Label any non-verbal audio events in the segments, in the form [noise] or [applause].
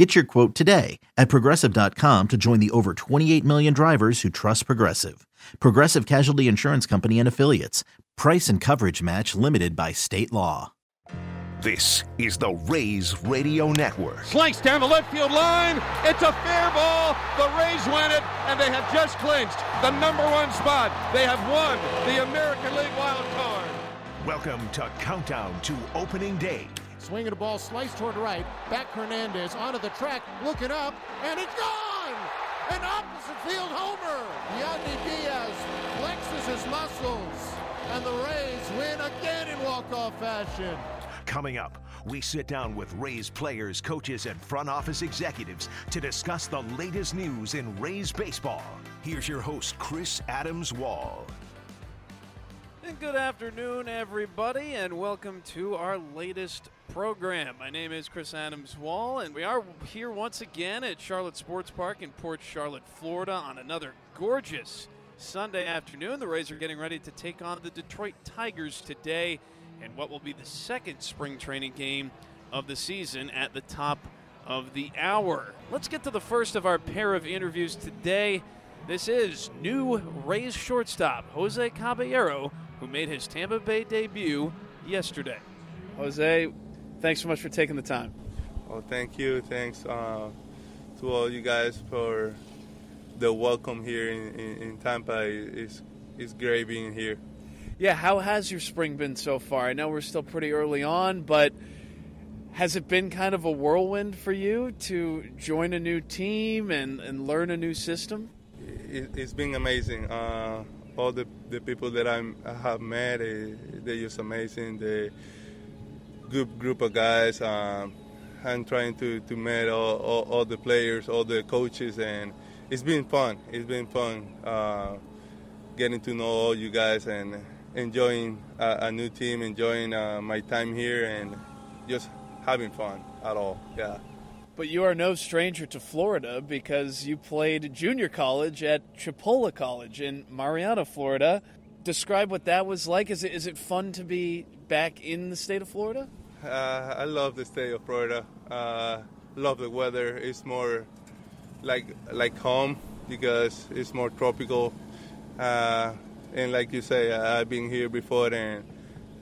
Get your quote today at progressive.com to join the over 28 million drivers who trust Progressive. Progressive Casualty Insurance Company and Affiliates. Price and coverage match limited by state law. This is the Rays Radio Network. Sliced down the left field line. It's a fair ball. The Rays win it, and they have just clinched the number one spot. They have won the American League wild card. Welcome to Countdown to Opening Day. Swinging a ball sliced toward right. Back Hernandez onto the track, looking up, and it's gone! An opposite field homer! Yandy Diaz flexes his muscles, and the Rays win again in walk-off fashion. Coming up, we sit down with Rays players, coaches, and front office executives to discuss the latest news in Rays baseball. Here's your host, Chris Adams Wall. Good afternoon, everybody, and welcome to our latest program. My name is Chris Adams Wall, and we are here once again at Charlotte Sports Park in Port Charlotte, Florida, on another gorgeous Sunday afternoon. The Rays are getting ready to take on the Detroit Tigers today in what will be the second spring training game of the season at the top of the hour. Let's get to the first of our pair of interviews today. This is new Rays shortstop Jose Caballero, who made his Tampa Bay debut yesterday. Jose, thanks so much for taking the time. Well, thank you. Thanks uh, to all you guys for the welcome here in, in, in Tampa. It's, it's great being here. Yeah, how has your spring been so far? I know we're still pretty early on, but has it been kind of a whirlwind for you to join a new team and, and learn a new system? It, has been amazing. Uh, all the, the people that I'm, i have met, uh, they're just amazing. The good group of guys. Um, I'm trying to, to meet all, all, all, the players, all the coaches, and it's been fun. It's been fun uh, getting to know all you guys and enjoying a, a new team, enjoying uh, my time here, and just having fun at all. Yeah. But you are no stranger to Florida because you played junior college at Chipola College in Marianna, Florida. Describe what that was like. Is it is it fun to be back in the state of Florida? Uh, I love the state of Florida. Uh, love the weather. It's more like like home because it's more tropical. Uh, and like you say, I've been here before and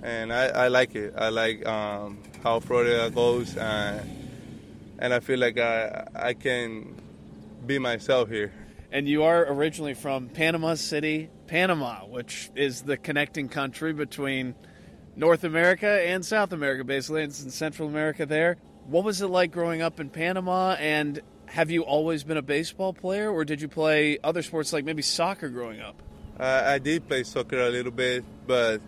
and I, I like it. I like um, how Florida goes, uh, and I feel like I I can be myself here. And you are originally from Panama City, Panama, which is the connecting country between North America and South America, basically. It's in Central America there. What was it like growing up in Panama? And have you always been a baseball player, or did you play other sports like maybe soccer growing up? Uh, I did play soccer a little bit, but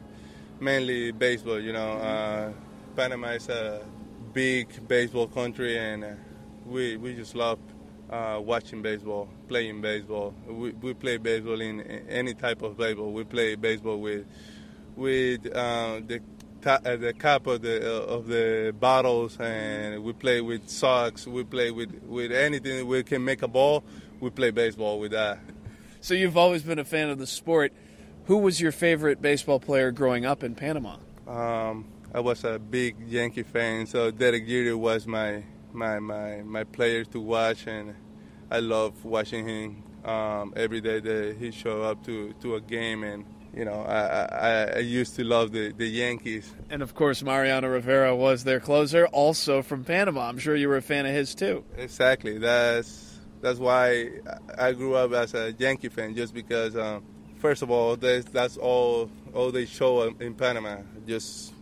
mainly baseball. You know, uh, Panama is a big baseball country, and uh, we we just love uh, watching baseball, playing baseball. We, we play baseball in any type of baseball. We play baseball with with uh, the uh, the cap of the uh, of the bottles, and we play with socks. We play with with anything we can make a ball. We play baseball with that. So you've always been a fan of the sport. Who was your favorite baseball player growing up in Panama? Um, I was a big Yankee fan, so Derek Jeter was my my my my player to watch, and I love watching him um, every day that he showed up to to a game and you know, I, I, I, used to love the, the Yankees. And of course, Mariano Rivera was their closer, also from Panama. I'm sure you were a fan of his too. Exactly. That's that's why I grew up as a Yankee fan, just because. Um, first of all, that's all all they show in Panama, just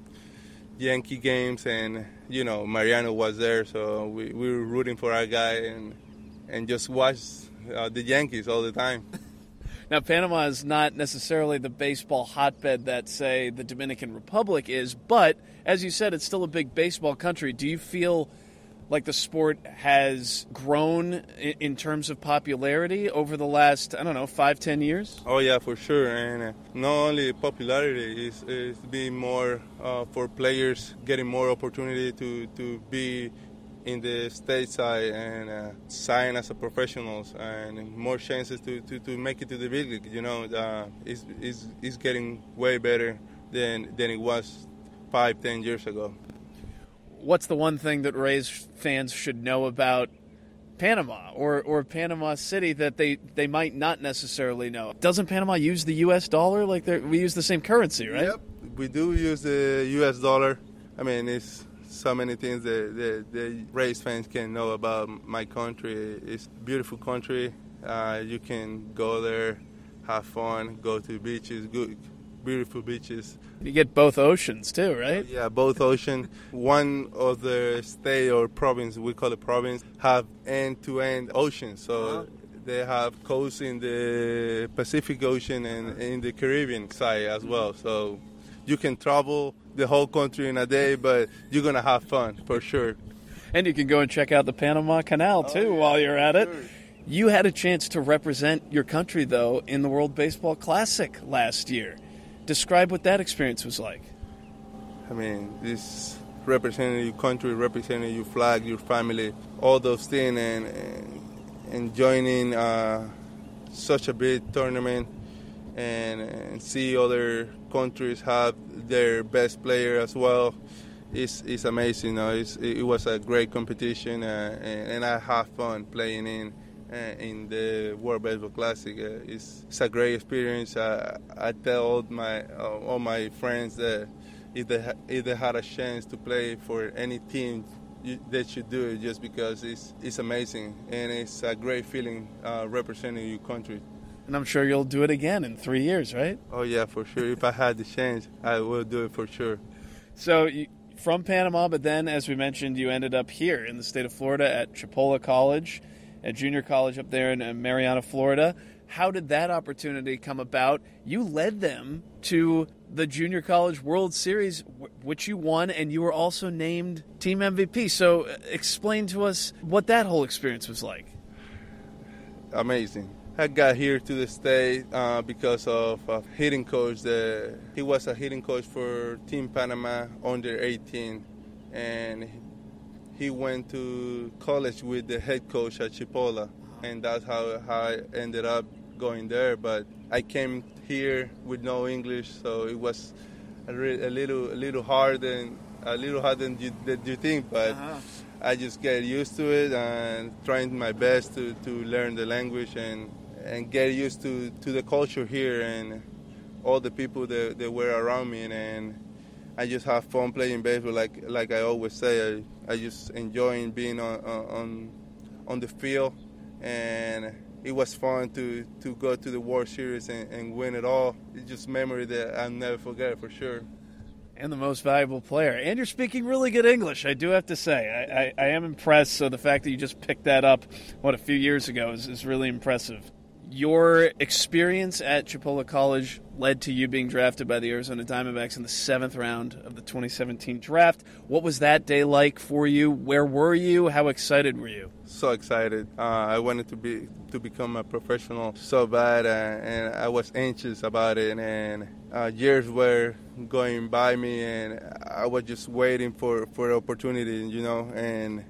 Yankee games, and you know Mariano was there, so we, we were rooting for our guy and and just watch uh, the Yankees all the time. [laughs] Now, Panama is not necessarily the baseball hotbed that, say, the Dominican Republic is, but as you said, it's still a big baseball country. Do you feel like the sport has grown in, terms of popularity over the last, I don't know, five, ten years? Oh yeah, for sure. And uh, not only popularity is is being more uh, for players getting more opportunity to to be in the stateside and uh, sign as a professionals and more chances to, to, to make it to the big league. You know, uh, it's, it's, it's getting way better than than it was five, ten years ago. What's the one thing that Rays fans should know about Panama or, or Panama City that they, they might not necessarily know? Doesn't Panama use the U.S. dollar? Like we use the same currency, right? Yep, we do use the U.S. dollar. I mean, it's so many things that Rays fans can know about my country. It's a beautiful country. Uh, you can go there, have fun, go to beaches, good, beautiful beaches. You get both oceans too, right? Yeah, both ocean. One of the state or province, we call it province, have end-to-end ocean. So uh-huh. they have coast in the Pacific Ocean and in the Caribbean side as well. So you can travel the whole country in a day, but you're gonna have fun for sure. And you can go and check out the Panama Canal too oh, yeah, while you're at it. Sure. You had a chance to represent your country though in the World Baseball Classic last year. Describe what that experience was like. I mean, this representing your country, representing your flag, your family, all those things, and, and, joining uh, such a big tournament and, and, see other countries have their best player as well. It's, it's amazing. You know? It's, it was a great competition, uh, and, and I have fun playing in in the World Baseball Classic. Uh, it's, it's, a great experience. I, I tell all my uh, all my friends that if they ha- if they had a chance to play for any team, you, they should do it just because it's it's amazing and it's a great feeling uh, representing your country. And I'm sure you'll do it again in three years, right? Oh yeah, for sure. if I had the chance, I will do it for sure. So. You- from Panama, but then, as we mentioned, you ended up here in the state of Florida at Chipola College at junior college up there in Marianna, Florida. How did that opportunity come about? You led them to the Junior College World Series, which you won, and you were also named team MVP. So, uh, explain to us what that whole experience was like. Amazing. I got here to the state uh, because of a hitting coach. That he was a hitting coach for Team Panama under 18, and he went to college with the head coach at Chipola, and that's how, how I ended up going there. But I came here with no English, so it was a, re- a little a little hard and a little harder than you, than you think. But uh-huh. I just get used to it and trying my best to, to learn the language and and get used to, to the culture here and all the people that, that were around me and, and I just have fun playing baseball. Like like I always say, I, I just enjoying being on on on the field, and it was fun to to go to the World Series and, and win it all. It's just memory that I'll never forget for sure. And the most valuable player. And you're speaking really good English, I do have to say. I, I, I am impressed. So the fact that you just picked that up, what, a few years ago is, is really impressive your experience at Chipola College led to you being drafted by the Arizona Diamondbacks in the seventh round of the 2017 draft. What was that day like for you? Where were you? How excited were you? So excited! Uh, I wanted to be to become a professional so bad, uh, and I was anxious about it. And uh, years were going by me, and I was just waiting for for opportunity, you know. And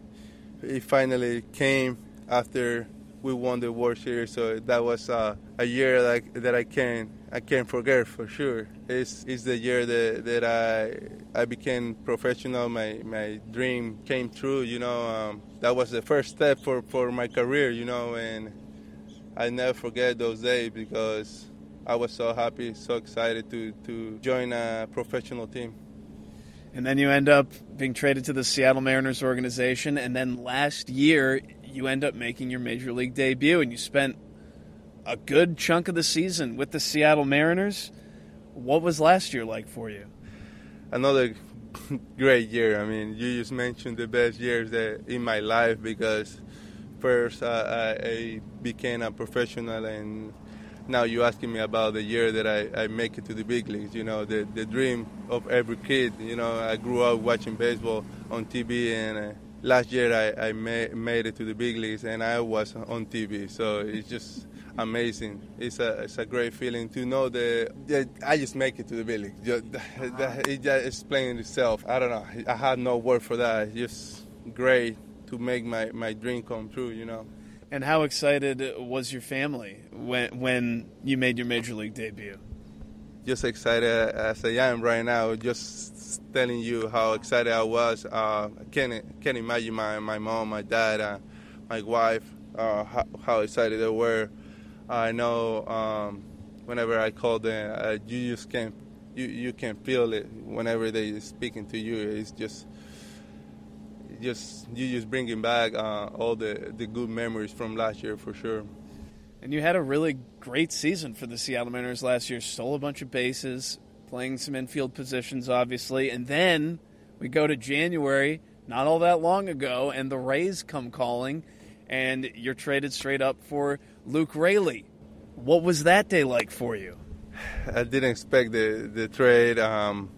it finally came after we won the World Series. So that was uh, a year that, that I can I can't forget for sure. It's, it's the year that, that I I became professional. My my dream came true. You know, um, that was the first step for, for my career. You know, and I never forget those days because I was so happy, so excited to to join a professional team. And then you end up being traded to the Seattle Mariners organization. And then last year, you end up making your major league debut, and you spent a good chunk of the season with the Seattle Mariners. What was last year like for you? Another [laughs] great year. I mean, you just mentioned the best years that in my life because first uh, I became a professional and now you're asking me about the year that I, I make it to the big leagues. You know, the, the dream of every kid. You know, I grew up watching baseball on TV and uh, last year I, I made, made it to the big leagues and I was on TV. So it's just amazing. It's a it's a great feeling to know that, that I just make it to the big league. Just, that, it just explains itself. I don't know. I have no word for that. It's just great to make my, my dream come true. You know. And how excited was your family when when you made your major league debut? Just excited as I am right now. Just telling you how excited I was. Uh, I can't can't imagine my, my mom, my dad, uh, my wife, uh, how, how, excited they were. I know um, whenever I call them, uh, you just can't you you can feel it whenever they speaking to you. It's just just you just bringing back uh, all the the good memories from last year for sure. And you had a really great season for the Seattle Mariners last year. Stole a bunch of bases, playing some infield positions, obviously, and then we go to January, not all that long ago, and the Rays come calling, and you're traded straight up for Luke Raley. What was that day like for you? I didn't expect the the trade. Um,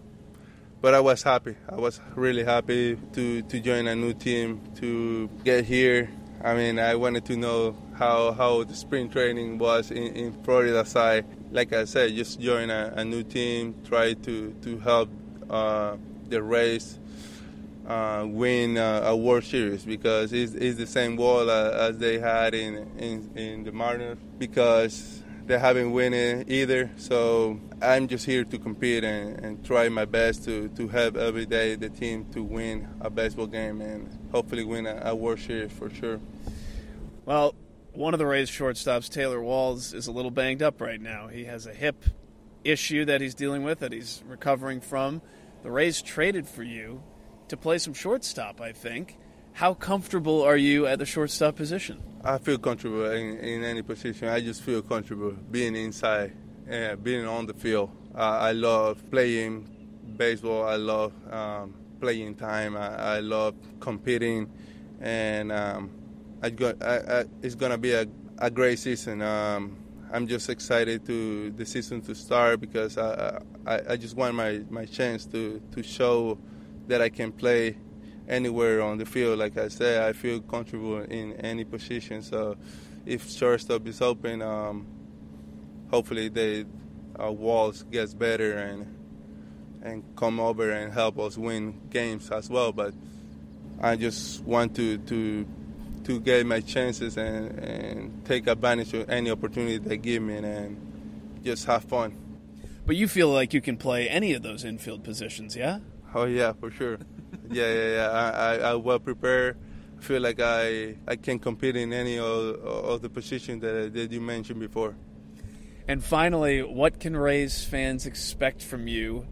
but I was happy. I was really happy to, to join a new team, to get here. I mean, I wanted to know how, how the spring training was in, in Florida side. Like I said, just join a, a new team, try to, to help uh, the race uh, win uh, a World Series because it's, it's the same wall uh, as they had in, in, in the Mariners because they haven't it either. So I'm just here to compete and, and try my best to, to help every day the team to win a baseball game and hopefully win a, a World Series for sure. Well, one of the Rays shortstops, Taylor Walls, is a little banged up right now. He has a hip issue that he's dealing with that he's recovering from. The Rays traded for you to play some shortstop, I think. How comfortable are you at the shortstop position? I feel comfortable in, in any position. I just feel comfortable being inside and being on the field. Uh, I love playing baseball. I love um, playing time. I, I, love competing, and um, I it's gonna be a, a great season. Um, I'm just excited to the season to start because I, I, I just want my, my chance to, to show that I can play anywhere on the field. Like I said, I feel comfortable in any position. So if shortstop is open, um, hopefully the uh, walls gets better and and come over and help us win games as well. But I just want to to to get my chances and, and take advantage of any opportunity they give me and just have fun. But you feel like you can play any of those infield positions, yeah? Oh yeah, for sure [laughs] yeah, yeah, yeah. I, I, I well prepared. I feel like I, I can compete in any of, of the positions that, that you mentioned before. And finally, what can Rays fans expect from you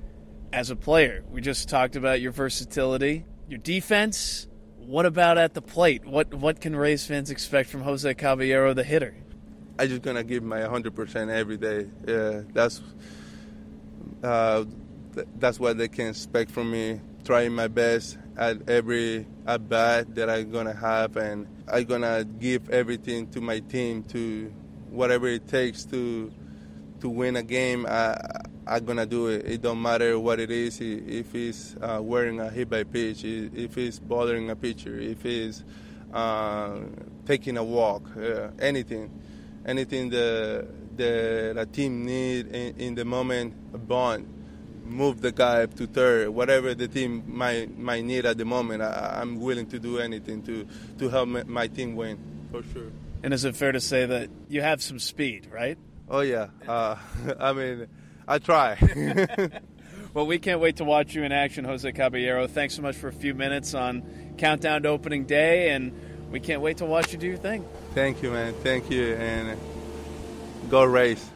as a player? We just talked about your versatility, your defense. What about at the plate? What what can Rays fans expect from Jose Caballero, the hitter? I'm just gonna give my 100% every day. Yeah, that's uh, that's what they can expect from me trying my best at every at bat that I'm gonna have, and I'm gonna give everything to my team to whatever it takes to to win a game. I, I'm gonna do it. It don't matter what it is. If it's uh, wearing a hit by pitch, if it's bothering a pitcher, if it's uh, taking a walk, uh, anything, anything the that a team need in, in the moment, a bond move the guy up to third, whatever the team might might need at the moment. I, am willing to do anything to to help my team win for sure. And is it fair to say that you have some speed, right? Oh yeah. Uh, [laughs] I mean, I try. [laughs] well, we can't wait to watch you in action, Jose Caballero. Thanks so much for a few minutes on countdown to opening day, and we can't wait to watch you do your thing. Thank you, man. Thank you, and go race.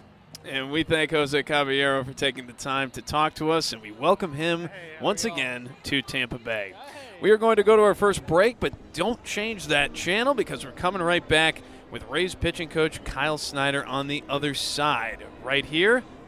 And we thank Jose Caballero for taking the time to talk to us, and we welcome him once again to Tampa Bay. We are going to go to our first break, but don't change that channel because we're coming right back with Rays pitching coach Kyle Snyder on the other side, right here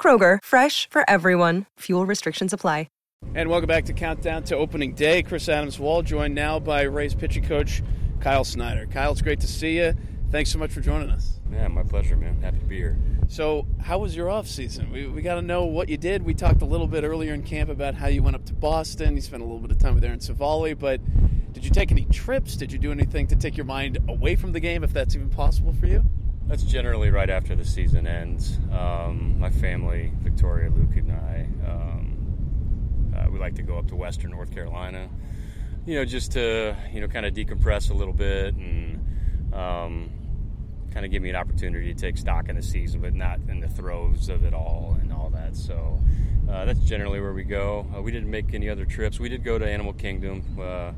Kroger, fresh for everyone. Fuel restrictions apply. And welcome back to Countdown to Opening Day. Chris Adams Wall, joined now by Rays pitching coach Kyle Snyder. Kyle, it's great to see you. Thanks so much for joining us. Yeah, my pleasure, man. Happy to be here. So, how was your off season? We, we got to know what you did. We talked a little bit earlier in camp about how you went up to Boston. You spent a little bit of time with Aaron Civale, but did you take any trips? Did you do anything to take your mind away from the game, if that's even possible for you? That's generally right after the season ends. Um, my family, Victoria, Luke, and I, um, uh, we like to go up to Western North Carolina, you know, just to you know kind of decompress a little bit and um, kind of give me an opportunity to take stock in the season, but not in the throes of it all and all that. So uh, that's generally where we go. Uh, we didn't make any other trips. We did go to Animal Kingdom. Uh,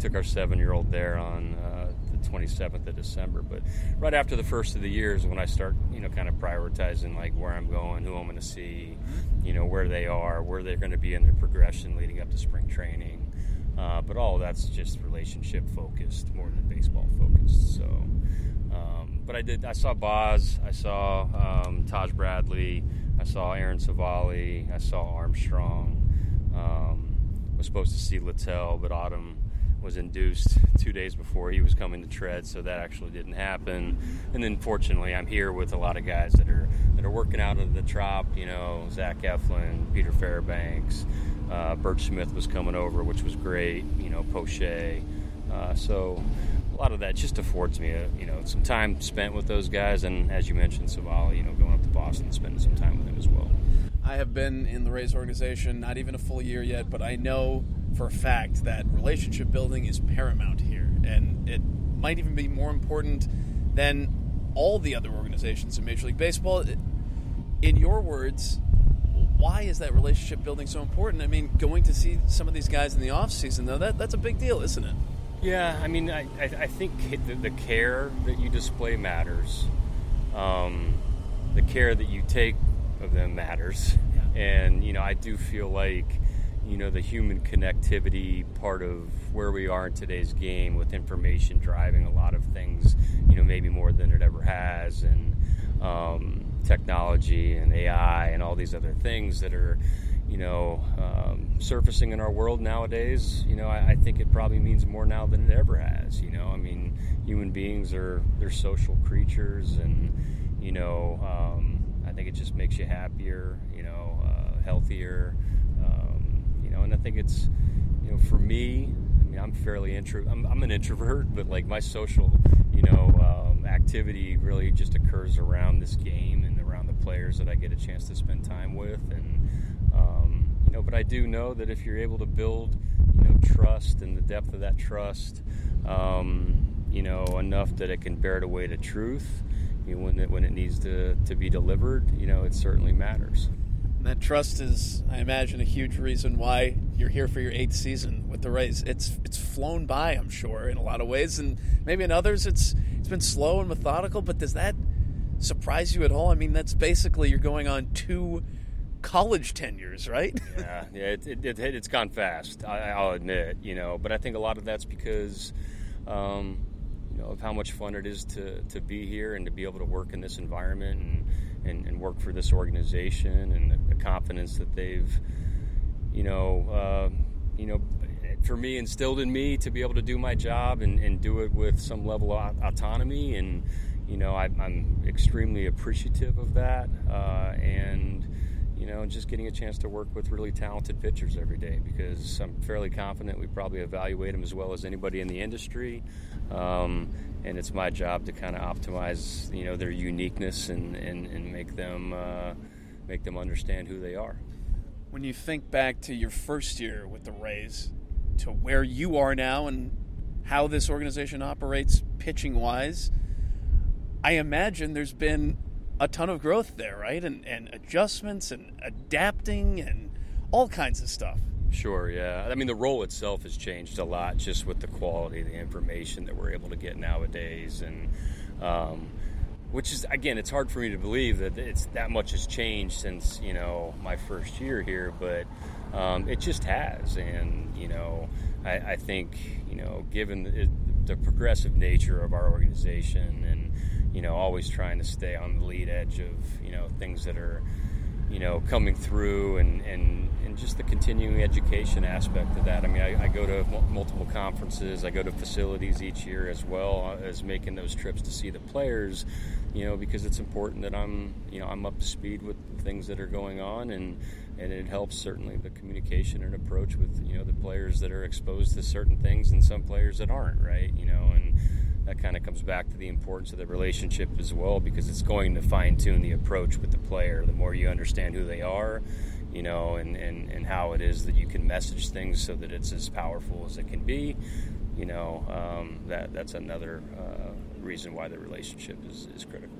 took our seven-year-old there on uh, 27th of December. But right after the first of the year is when I start, you know, kind of prioritizing like where I'm going, who I'm going to see, you know, where they are, where they're going to be in their progression leading up to spring training. Uh, but all that's just relationship focused more than baseball focused. So, um, but I did. I saw Baz. I saw um, Taj Bradley. I saw Aaron Civale. I saw Armstrong. Um, was supposed to see Littell, but Autumn was induced two days before he was coming to tread, so that actually didn't happen. And then fortunately, I'm here with a lot of guys that are that are working out of the trop. You know, Zach Eflin, Peter Fairbanks, uh, Burch Smith was coming over, which was great. You know, Poche. Uh, so a lot of that just affords me, a, you know, some time spent with those guys, and as you mentioned, Civale, you know, going up to Boston spending some time with him as well. I have been in the Rays organization not even a full year yet, but I know for a fact that relationship building is paramount here, and it might even be more important than all the other organizations in Major League Baseball. In your words, why is that relationship building so important? I mean, going to see some of these guys in the off season, though, that, that's a big deal, isn't it? Yeah, I mean, I, I think the, the care that you display matters. Um, the care that you take of them matters. Yeah. And, you know, I do feel like you know the human connectivity part of where we are in today's game with information driving a lot of things you know maybe more than it ever has and um, technology and AI and all these other things that are you know um, surfacing in our world nowadays you know I, I, think it probably means more now than it ever has you know. I mean human beings are they're social creatures and you know um, I think it just makes you happier you know uh, healthier and I think it's, you know, for me, I mean, I'm fairly intro, I'm, I'm an introvert, but like my social, you know, um, activity really just occurs around this game and around the players that I get a chance to spend time with, and um, you know, but I do know that if you're able to build, you know, trust and the depth of that trust, um, you know, enough that it can bear the weight of truth. You know, when it when it needs to, to be delivered, you know, it certainly matters. And that trust is, I imagine, a huge reason why you're here for your eighth season with the Rays. It's it's flown by, I'm sure, in a lot of ways, and maybe in others it's it's been slow and methodical. But does that surprise you at all? I mean, that's basically you're going on two college tenures, right? [laughs] yeah, yeah, it, it, it, it's gone fast. I, will admit, you know, but I think a lot of that's because. Um, you know, of how much fun it is to, to be here and to be able to work in this environment and, and, and work for this organization and the, the confidence that they've, you know, uh, you know, for me instilled in me to be able to do my job and, and do it with some level of autonomy. And you know I, am extremely appreciative of that. Uh, and you know just getting a chance to work with really talented pitchers every day because I'm fairly confident we probably evaluate them as well as anybody in the industry um, and it's my job to kind of optimize you know their uniqueness and, and, and make them uh, make them understand who they are. When you think back to your first year with the Rays, to where you are now and how this organization operates pitching wise, I imagine there's been a ton of growth there, right? And, and adjustments and adapting and all kinds of stuff. Sure, yeah. I mean, the role itself has changed a lot just with the quality of the information that we're able to get nowadays. And, um, which is, again, it's hard for me to believe that it's that much has changed since, you know, my first year here, but um, it just has. And, you know, I, I think, you know, given the, the progressive nature of our organization and, you know, always trying to stay on the lead edge of, you know, things that are, you know, coming through and, and, and just the continuing education aspect of that. I mean, I, I go to multiple conferences, I go to facilities each year as well uh, as making those trips to see the players, you know, because it's important that I'm, you know, I'm up to speed with things that are going on and, and it helps certainly the communication and approach with, you know, the players that are exposed to certain things and some players that aren't, right? You know, that kind of comes back to the importance of the relationship as well because it's going to fine tune the approach with the player. The more you understand who they are, you know, and, and, and how it is that you can message things so that it's as powerful as it can be, you know, um, that that's another uh, reason why the relationship is, is critical.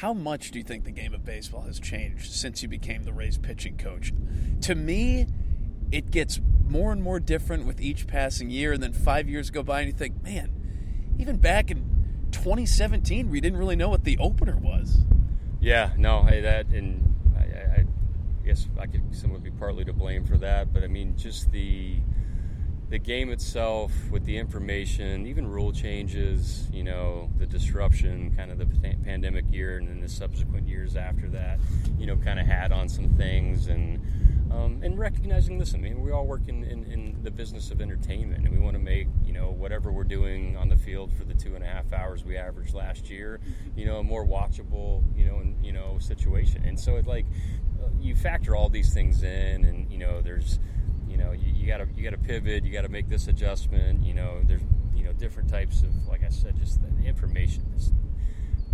How much do you think the game of baseball has changed since you became the Rays pitching coach? To me, it gets more and more different with each passing year, and then five years go by, and you think, man, even back in 2017, we didn't really know what the opener was. Yeah, no, hey, that and I, I, I guess I could someone be partly to blame for that, but I mean, just the the game itself with the information, even rule changes, you know, the disruption, kind of the pandemic year, and then the subsequent years after that, you know, kind of had on some things and um, and recognizing this. I mean, we all work in, in, in, the business of entertainment, and we want to make you know whatever we're doing on the field for the two and a half hours we averaged last year, you know, a more watchable, you know, and, you know, situation. And so it like uh, you factor all these things in, and you know, there's you know, you, got to you got to pivot, you got to make this adjustment. You know, there's you know different types of like I said, just the information. Is,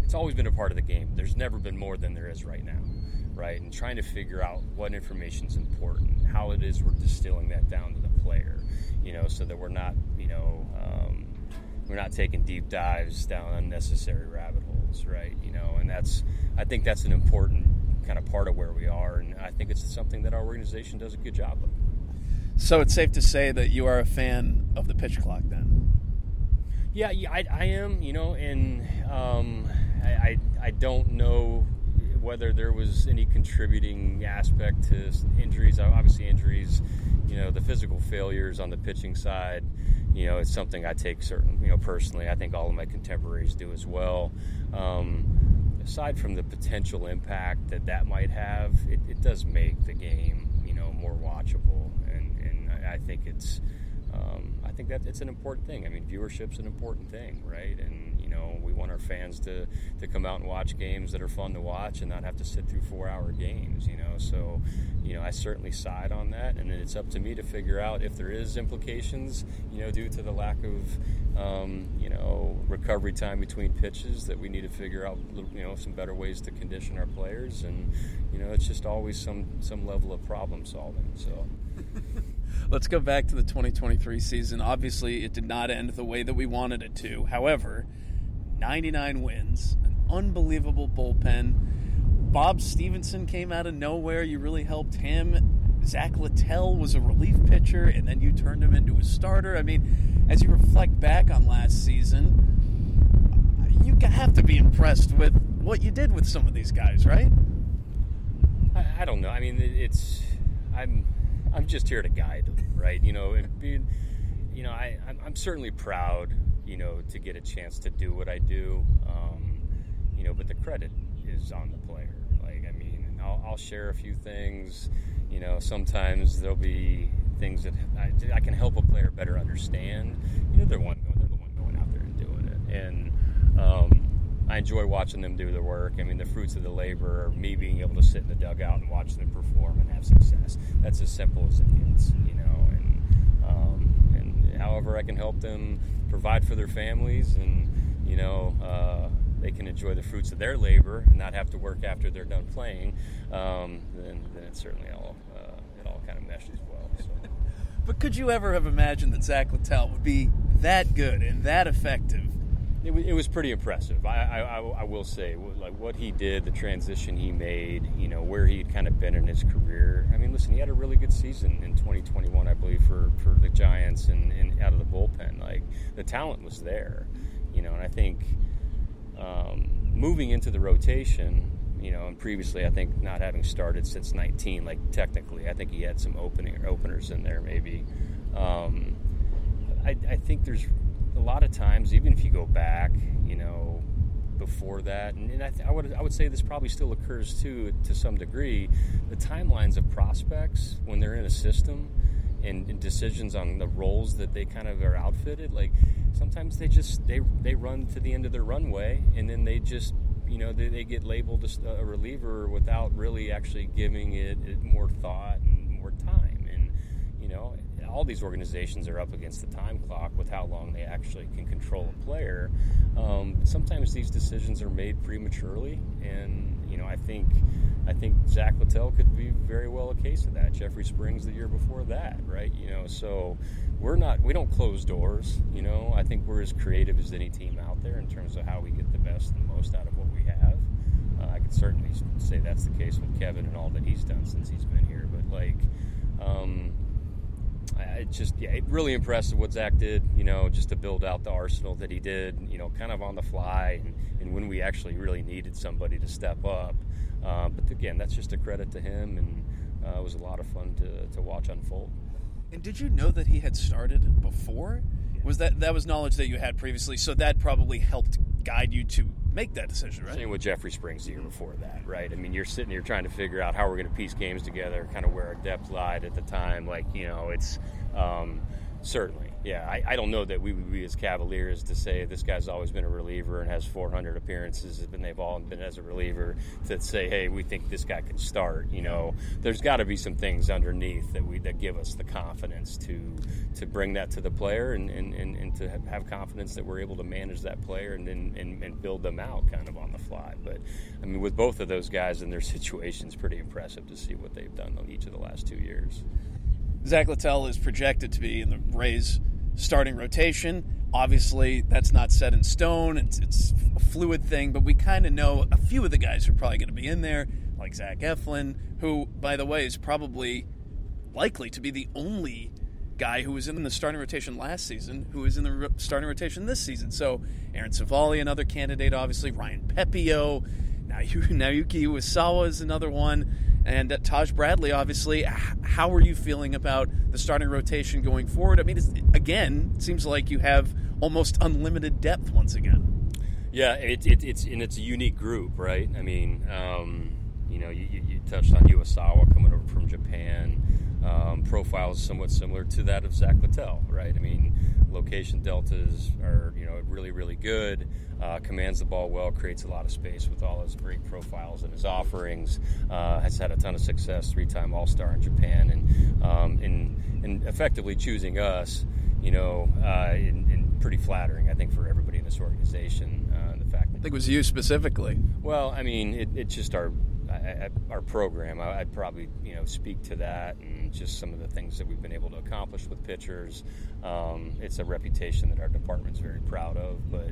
it's always been a part of the game. There's never been more than there is right now right? And trying to figure out what information is important, how it is we're distilling that down to the player, you know, so that we're not, you know, um, we're not taking deep dives down unnecessary rabbit holes, right? You know, and that's, I think that's an important kind of part of where we are, and I think it's something that our organization does a good job of. So it's safe to say that you are a fan of the pitch clock, then. Yeah, yeah, I, I am. You know, and um, I, I, I don't know whether there was any contributing aspect to injuries. Obviously, injuries, you know, the physical failures on the pitching side, you know, it's something I take certain, you know, personally. I think all of my contemporaries do as well. Um, aside from the potential impact that that might have, it, it does make the game, you know, more watchable, and, and I think it's. Um, I think that it's an important thing. I mean, viewership's an important thing, right? And know, we want our fans to, to come out and watch games that are fun to watch and not have to sit through four hour games, you know. So, you know, I certainly side on that, and it's up to me to figure out if there is implications, you know, due to the lack of, um, you know, recovery time between pitches that we need to figure out, you know, some better ways to condition our players, and you know, it's just always some some level of problem solving. So. [laughs] Let's go back to the 2023 season. Obviously, it did not end the way that we wanted it to. However, 99 wins, an unbelievable bullpen. Bob Stephenson came out of nowhere. You really helped him. Zach Littell was a relief pitcher, and then you turned him into a starter. I mean, as you reflect back on last season, you have to be impressed with what you did with some of these guys, right? I, I don't know. I mean, it's I'm I'm just here to guide them, right? You know, and being, you know, I I'm certainly proud you know, to get a chance to do what I do. Um, you know, but the credit is on the player. Like, I mean, I'll, I'll share a few things. You know, sometimes there'll be things that I, I, can help a player better understand. You know, they're one, they're the one going out there and doing it, and um, I enjoy watching them do their work. I mean, the fruits of the labor are me being able to sit in the dugout and watch them perform and have success. That's as simple as it gets, you know. However I can help them provide for their families and you know uh, they can enjoy the fruits of their labor and not have to work after they're done playing um, then, then it certainly all uh, it all kind of meshes well so. [laughs] but could you ever have imagined that Zach Littell would be that good and that effective it, it was pretty impressive. I, I, I will say, like what he did, the transition he made, you know, where he had kind of been in his career. I mean, listen, he had a really good season in 2021, I believe, for, for the Giants and, and out of the bullpen. Like the talent was there, you know, and I think um, moving into the rotation, you know, and previously I think not having started since 19, like technically, I think he had some opening openers in there maybe. Um, I, I think there's lot of times, even if you go back, you know, before that, and, and I, th- I, would I would say this probably still occurs too to some degree. The timelines of prospects when they're in a system and, and, decisions on the roles that they kind of are outfitted, like sometimes they just they they run to the end of their runway and then they just you know they, they get labeled a, reliever without really actually giving it more thought and more time and you know all these organizations are up against the time clock with how long they actually can control a player. Um, sometimes these decisions are made prematurely, and you know I think I think Zach Littell could be very well a case of that. Jeffrey Springs the year before that, right? You know, so we're not we don't close doors. You know, I think we're as creative as any team out there in terms of how we get the best and most out of what we have. Uh, I could certainly say that's the case with Kevin and all that he's done since he's been here, but like. Um, I just yeah, it really impressive what Zach did. You know, just to build out the arsenal that he did. You know, kind of on the fly, and, and when we actually really needed somebody to step up. Uh, but again, that's just a credit to him, and uh, it was a lot of fun to, to watch unfold. And did you know that he had started before? Was that that was knowledge that you had previously? So that probably helped guide you to make that decision, right? Same with Jeffrey Springs the year before that, right? I mean, you're sitting here trying to figure out how we're going to piece games together, kind of where our depth lied at the time. Like, you know, it's um, certainly yeah, I, I, don't know that we would be as cavaliers to say this guy's always been a reliever and has 400 appearances and they've all been as a reliever to say, hey, we think this guy could start. You know, there's got to be some things underneath that we that give us the confidence to to bring that to the player and, and, and, and to have confidence that we're able to manage that player and, and, and build them out kind of on the fly. But I mean, with both of those guys and their situations, pretty impressive to see what they've done on each of the last two years. Zach Littell is projected to be in the Rays starting rotation. Obviously, that's not set in stone. It's, it's a fluid thing, but we kind of know a few of the guys are probably going to be in there, like Zach Eflin, who, by the way, is probably likely to be the only guy who was in the starting rotation last season who is in the starting rotation this season. So, Aaron Civale, another candidate, obviously. Ryan Pepiot. Now, [laughs] Naoyuki Uwasawa is another one. And uh, Taj Bradley, obviously, how are you feeling about the starting rotation going forward? I mean, again, it seems like you have almost unlimited depth once again. Yeah, it, it, it's and it's a unique group, right? I mean, um, you know, you, you, touched on Uwasawa coming over from Japan. Um, profile is somewhat similar to that of Zach Littell, right? I mean, location deltas are you know really really good. Uh, commands the ball well, creates a lot of space with all his great profiles and his offerings. Uh, has had a ton of success, three-time All-Star in Japan, and um, in, in effectively choosing us, you know, uh, in, in pretty flattering, I think, for everybody in this organization. Uh, the fact that I think it was you specifically. Well, I mean, it, it's just our I, our program. I, would probably you know speak to that and just some of the things that we've been able to accomplish with pitchers. Um, it's a reputation that our department's very proud of, but.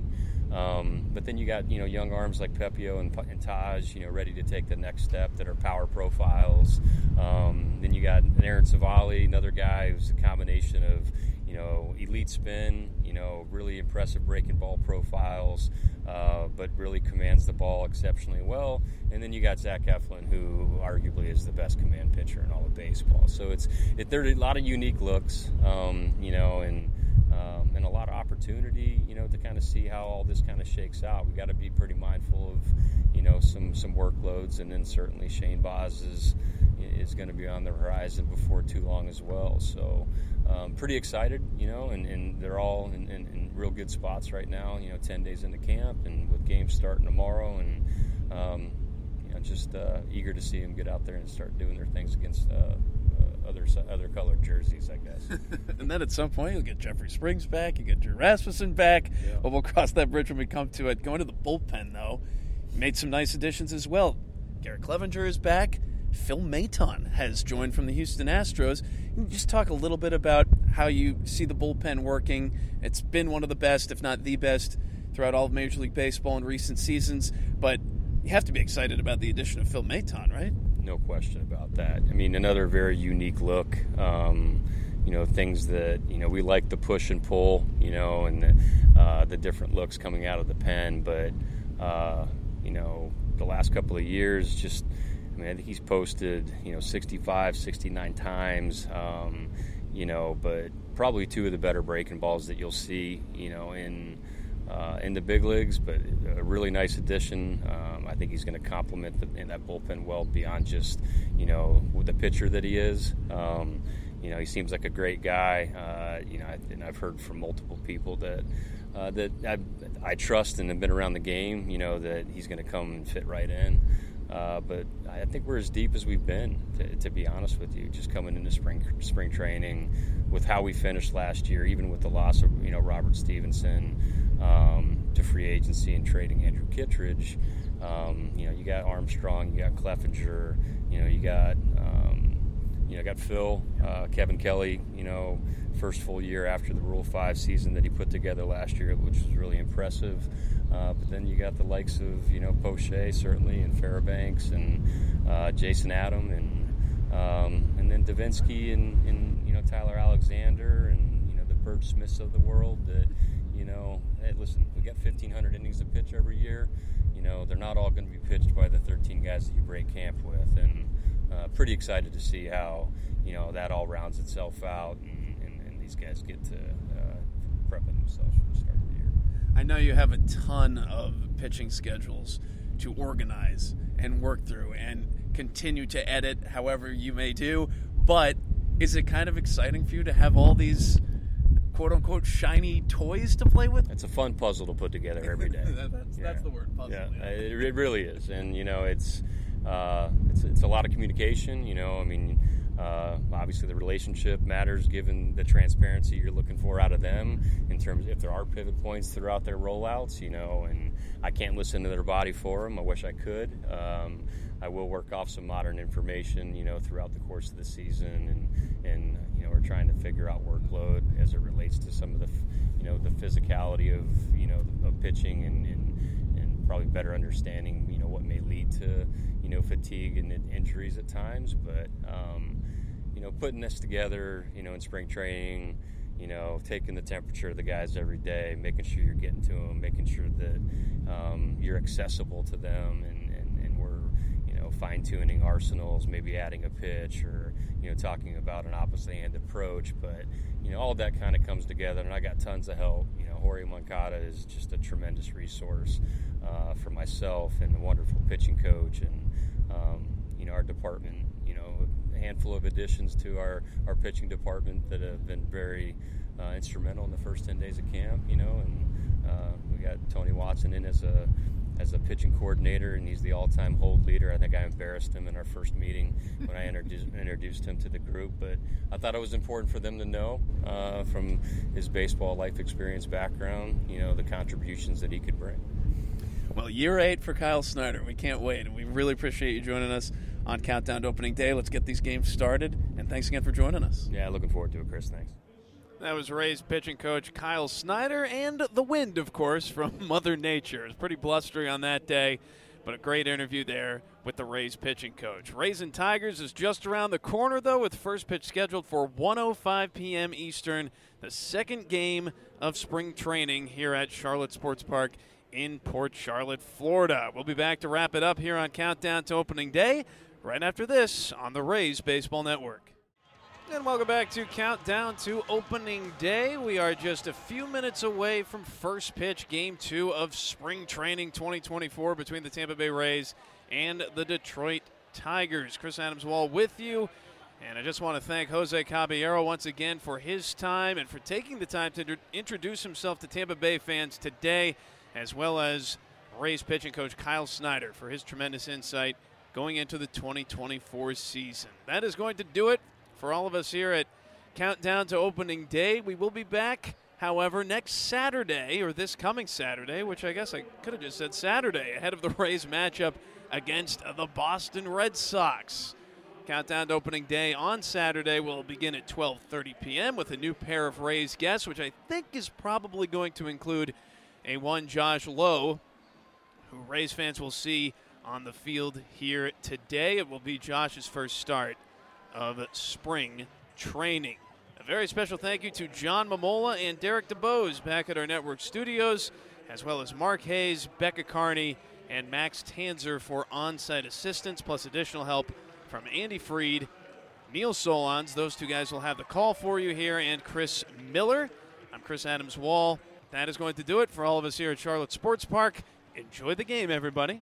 Um, but then you got you know young arms like Pepiot and, and, Taj, you know, ready to take the next step that are power profiles. Um, then you got Aaron Civale, another guy who's a combination of you know, elite spin, you know, really impressive breaking ball profiles, uh, but really commands the ball exceptionally well. And then you got Zach Eflin, who arguably is the best command pitcher in all of baseball. So it's it, there are a lot of unique looks, um, you know, and um, and a lot of opportunity, you know, to kind of see how all this kind of shakes out. We got to be pretty mindful of, you know, some some workloads, and then certainly Shane Baz is is going to be on the horizon before too long as well. So um, pretty excited, you know, and, and they're all in, in, in, real good spots right now. You know, ten days into camp, and with games starting tomorrow, and um, you know, just uh, eager to see them get out there and start doing their things against. Uh, uh, other other colored jerseys, I guess. [laughs] and then at some point you'll get Jeffrey Springs back, you get Drew Rasmussen back. Yeah. But we'll cross that bridge when we come to it. Going to the bullpen though, made some nice additions as well. Garrett Cleavinger is back. Phil Maton has joined from the Houston Astros. Just talk a little bit about how you see the bullpen working? It's been one of the best, if not the best, throughout all of Major League Baseball in recent seasons. But you have to be excited about the addition of Phil Maton, right? No question about that. I mean, another very unique look. Um, you know, things that you know we like the push and pull. You know, and the, uh, the different looks coming out of the pen, but uh, you know, the last couple of years, just I mean, I think he's posted you know 65, 69 times. Um, you know, but probably two of the better breaking balls that you'll see. You know, in uh, in the big leagues, but a really nice addition. Um, I think he's going to complement that bullpen well beyond just you know the pitcher that he is. Um, you know, he seems like a great guy. Uh, you know, and I've heard from multiple people that uh, that I, I, trust and have been around the game. You know that he's going to come and fit right in. Uh, but I think we're as deep as we've been, to, to, be honest with you. Just coming into spring spring training, with how we finished last year, even with the loss of you know Robert Stephenson um, to free agency and trading Andrew Kittredge. Um, you know, you got Armstrong, you got Cleavinger, you know, you got um, you know, got Phil, uh, Kevin Kelly. You know, first full year after the Rule Five season that he put together last year, which was really impressive. Uh, but then you got the likes of you know Poche certainly and Fairbanks and uh, Jason Adam and um, and then Devenski and, and, you know Tyler Alexander and you know the Burch Smiths of the world that you know hey listen we got 1500 innings to pitch every year you know they're not all going to be pitched by the 13 guys that you break camp with and uh, pretty excited to see how you know that all rounds itself out and these guys get to uh, prepping themselves for the start of the year. I know you have a ton of pitching schedules to organize and work through and continue to edit however you may do, but is it kind of exciting for you to have all these quote unquote shiny toys to play with? It's a fun puzzle to put together every day. [laughs] that's, yeah. that's, the word puzzle. Yeah, yeah. It, it, really is. And, you know, it's, uh, it's, it's a lot of communication. You know, I mean, uh, obviously, the relationship matters given the transparency you're looking for out of them in terms of if there are pivot points throughout their rollouts, you know, and I can't listen to their body for them. I wish I could. Um, I will work off some modern information, you know, throughout the course of the season, and and you know, we're trying to figure out workload as it relates to some of the, you know, the physicality of you know of pitching and, and, and probably better understanding, you know, what may lead to you know fatigue and injuries at times, but. Um, you know, putting this together, you know, in spring training, you know, taking the temperature of the guys every day, making sure you're getting to them, making sure that um, you're accessible to them, and, and, and we're, you know, fine tuning arsenals, maybe adding a pitch or, you know, talking about an opposite hand approach. But, you know, all that kind of comes together, and I got tons of help. You know, Jorge Moncada is just a tremendous resource uh, for myself and the wonderful pitching coach and, um, you know, our department handful of additions to our, our pitching department that have been very uh, instrumental in the first 10 days of camp, you know, and uh, we got Tony Watson in as a as a pitching coordinator, and he's the all-time hold leader. I think I embarrassed him in our first meeting when I introduced, [laughs] introduced him to the group, but I thought it was important for them to know uh, from his baseball life experience background, you know, the contributions that he could bring. Well, year eight for Kyle Snyder. We can't wait, and we really appreciate you joining us on Countdown to Opening Day. Let's get these games started. And thanks again for joining us. Yeah, looking forward to it, Chris. Thanks. That was Rays pitching coach Kyle Snyder and the wind, of course, from [laughs] Mother Nature. It was pretty blustery on that day, but a great interview there with the Rays pitching coach. Rays and Tigers is just around the corner, though, with first pitch scheduled for 1:05 p.m. Eastern, the second game of spring training here at Charlotte Sports Park in Port Charlotte, Florida. We'll be back to wrap it up here on Countdown to Opening Day right after this on the Rays Baseball Network. And welcome back to Countdown to Opening Day. We are just a few minutes away from first pitch, game two of spring training 2024 between the Tampa Bay Rays and the Detroit Tigers. Chris Adams Wall with you. And I just want to thank Jose Caballero once again for his time and for taking the time to introduce himself to Tampa Bay fans today, as well as Rays pitching coach Kyle Snyder for his tremendous insight going into the 2024 season. That is going to do it for all of us here at Countdown to Opening Day. We will be back, however, next Saturday, or this coming Saturday, which I guess I could have just said Saturday, ahead of the [laughs] Rays matchup against the Boston Red Sox. Countdown to Opening Day on Saturday will begin at 12:30 p.m. with a new pair of Rays guests, which I think is probably going to include a one Josh Lowe, who Rays fans will see on the field here today. It will be Josh's first start of spring training. A very special thank you to John Mamola and Derek DeBose back at our network studios, as well as Mark Hayes, Becca Carney, and Max Tanzer for on site assistance, plus additional help from Andy Freed, Neil Solondz. Those two guys will have the call for you here, and Chris Miller. I'm Chris Adams Wall. That is going to do it for all of us here at Charlotte Sports Park. Enjoy the game, everybody.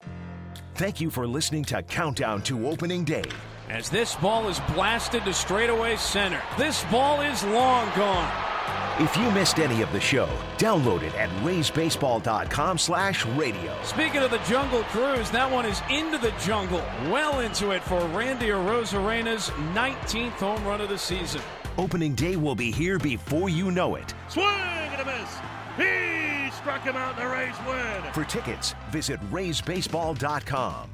Thank you for listening to Countdown to Opening Day. As this ball is blasted to straightaway center, this ball is long gone. If you missed any of the show, download it at raysbaseball.com slash radio. Speaking of the Jungle Cruise, that one is into the jungle, well into it for Randy Arozarena's 19th home run of the season. Opening day will be here before you know it. Swing and a miss. He struck him out the Rays win. For tickets, visit raysbaseball.com.